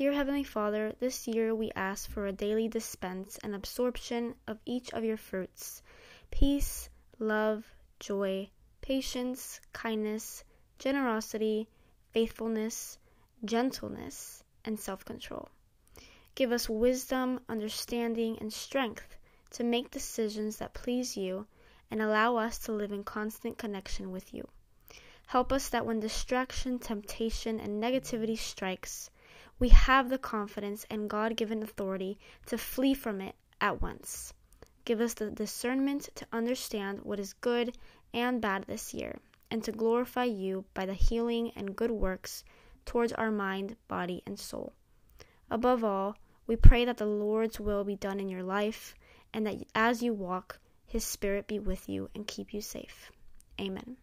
Heavenly Father, this year we ask for a daily dispense and absorption of each of your fruits peace, love, joy, patience, kindness, generosity, faithfulness, gentleness, and self control. Give us wisdom, understanding, and strength to make decisions that please you and allow us to live in constant connection with you. Help us that when distraction, temptation, and negativity strikes, we have the confidence and God given authority to flee from it at once. Give us the discernment to understand what is good and bad this year, and to glorify you by the healing and good works towards our mind, body, and soul. Above all, we pray that the Lord's will be done in your life, and that as you walk, his Spirit be with you and keep you safe. Amen.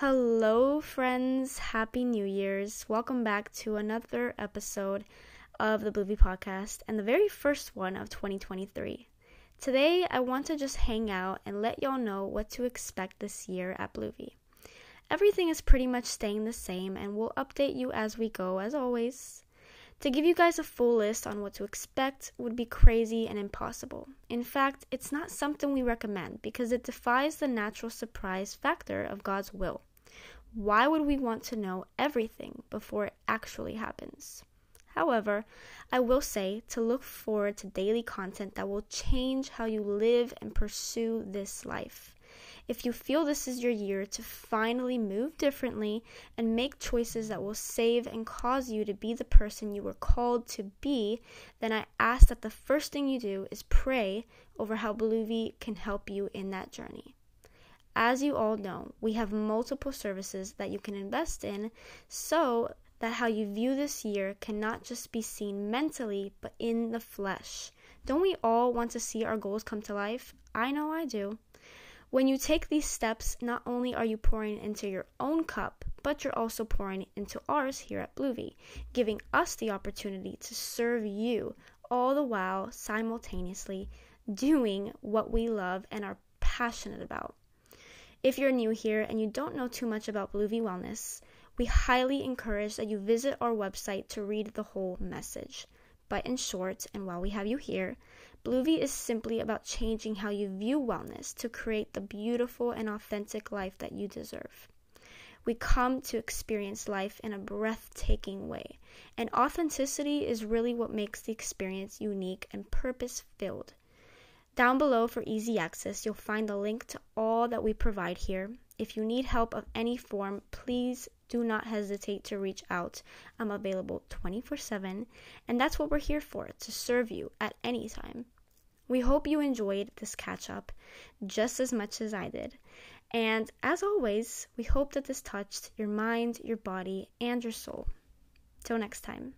Hello, friends. Happy New Year's. Welcome back to another episode of the Bluevie Podcast and the very first one of 2023. Today, I want to just hang out and let y'all know what to expect this year at Bluevie. Everything is pretty much staying the same, and we'll update you as we go, as always. To give you guys a full list on what to expect would be crazy and impossible. In fact, it's not something we recommend because it defies the natural surprise factor of God's will. Why would we want to know everything before it actually happens? However, I will say to look forward to daily content that will change how you live and pursue this life. If you feel this is your year to finally move differently and make choices that will save and cause you to be the person you were called to be, then I ask that the first thing you do is pray over how Bluevie can help you in that journey. As you all know, we have multiple services that you can invest in so that how you view this year cannot just be seen mentally, but in the flesh. Don't we all want to see our goals come to life? I know I do. When you take these steps, not only are you pouring into your own cup, but you're also pouring into ours here at Bluevie, giving us the opportunity to serve you, all the while simultaneously doing what we love and are passionate about. If you're new here and you don't know too much about Bluevie Wellness, we highly encourage that you visit our website to read the whole message. But in short, and while we have you here, Bluevie is simply about changing how you view wellness to create the beautiful and authentic life that you deserve. We come to experience life in a breathtaking way, and authenticity is really what makes the experience unique and purpose filled. Down below for easy access, you'll find the link to all that we provide here. If you need help of any form, please do not hesitate to reach out. I'm available 24 7, and that's what we're here for to serve you at any time. We hope you enjoyed this catch up just as much as I did. And as always, we hope that this touched your mind, your body, and your soul. Till next time.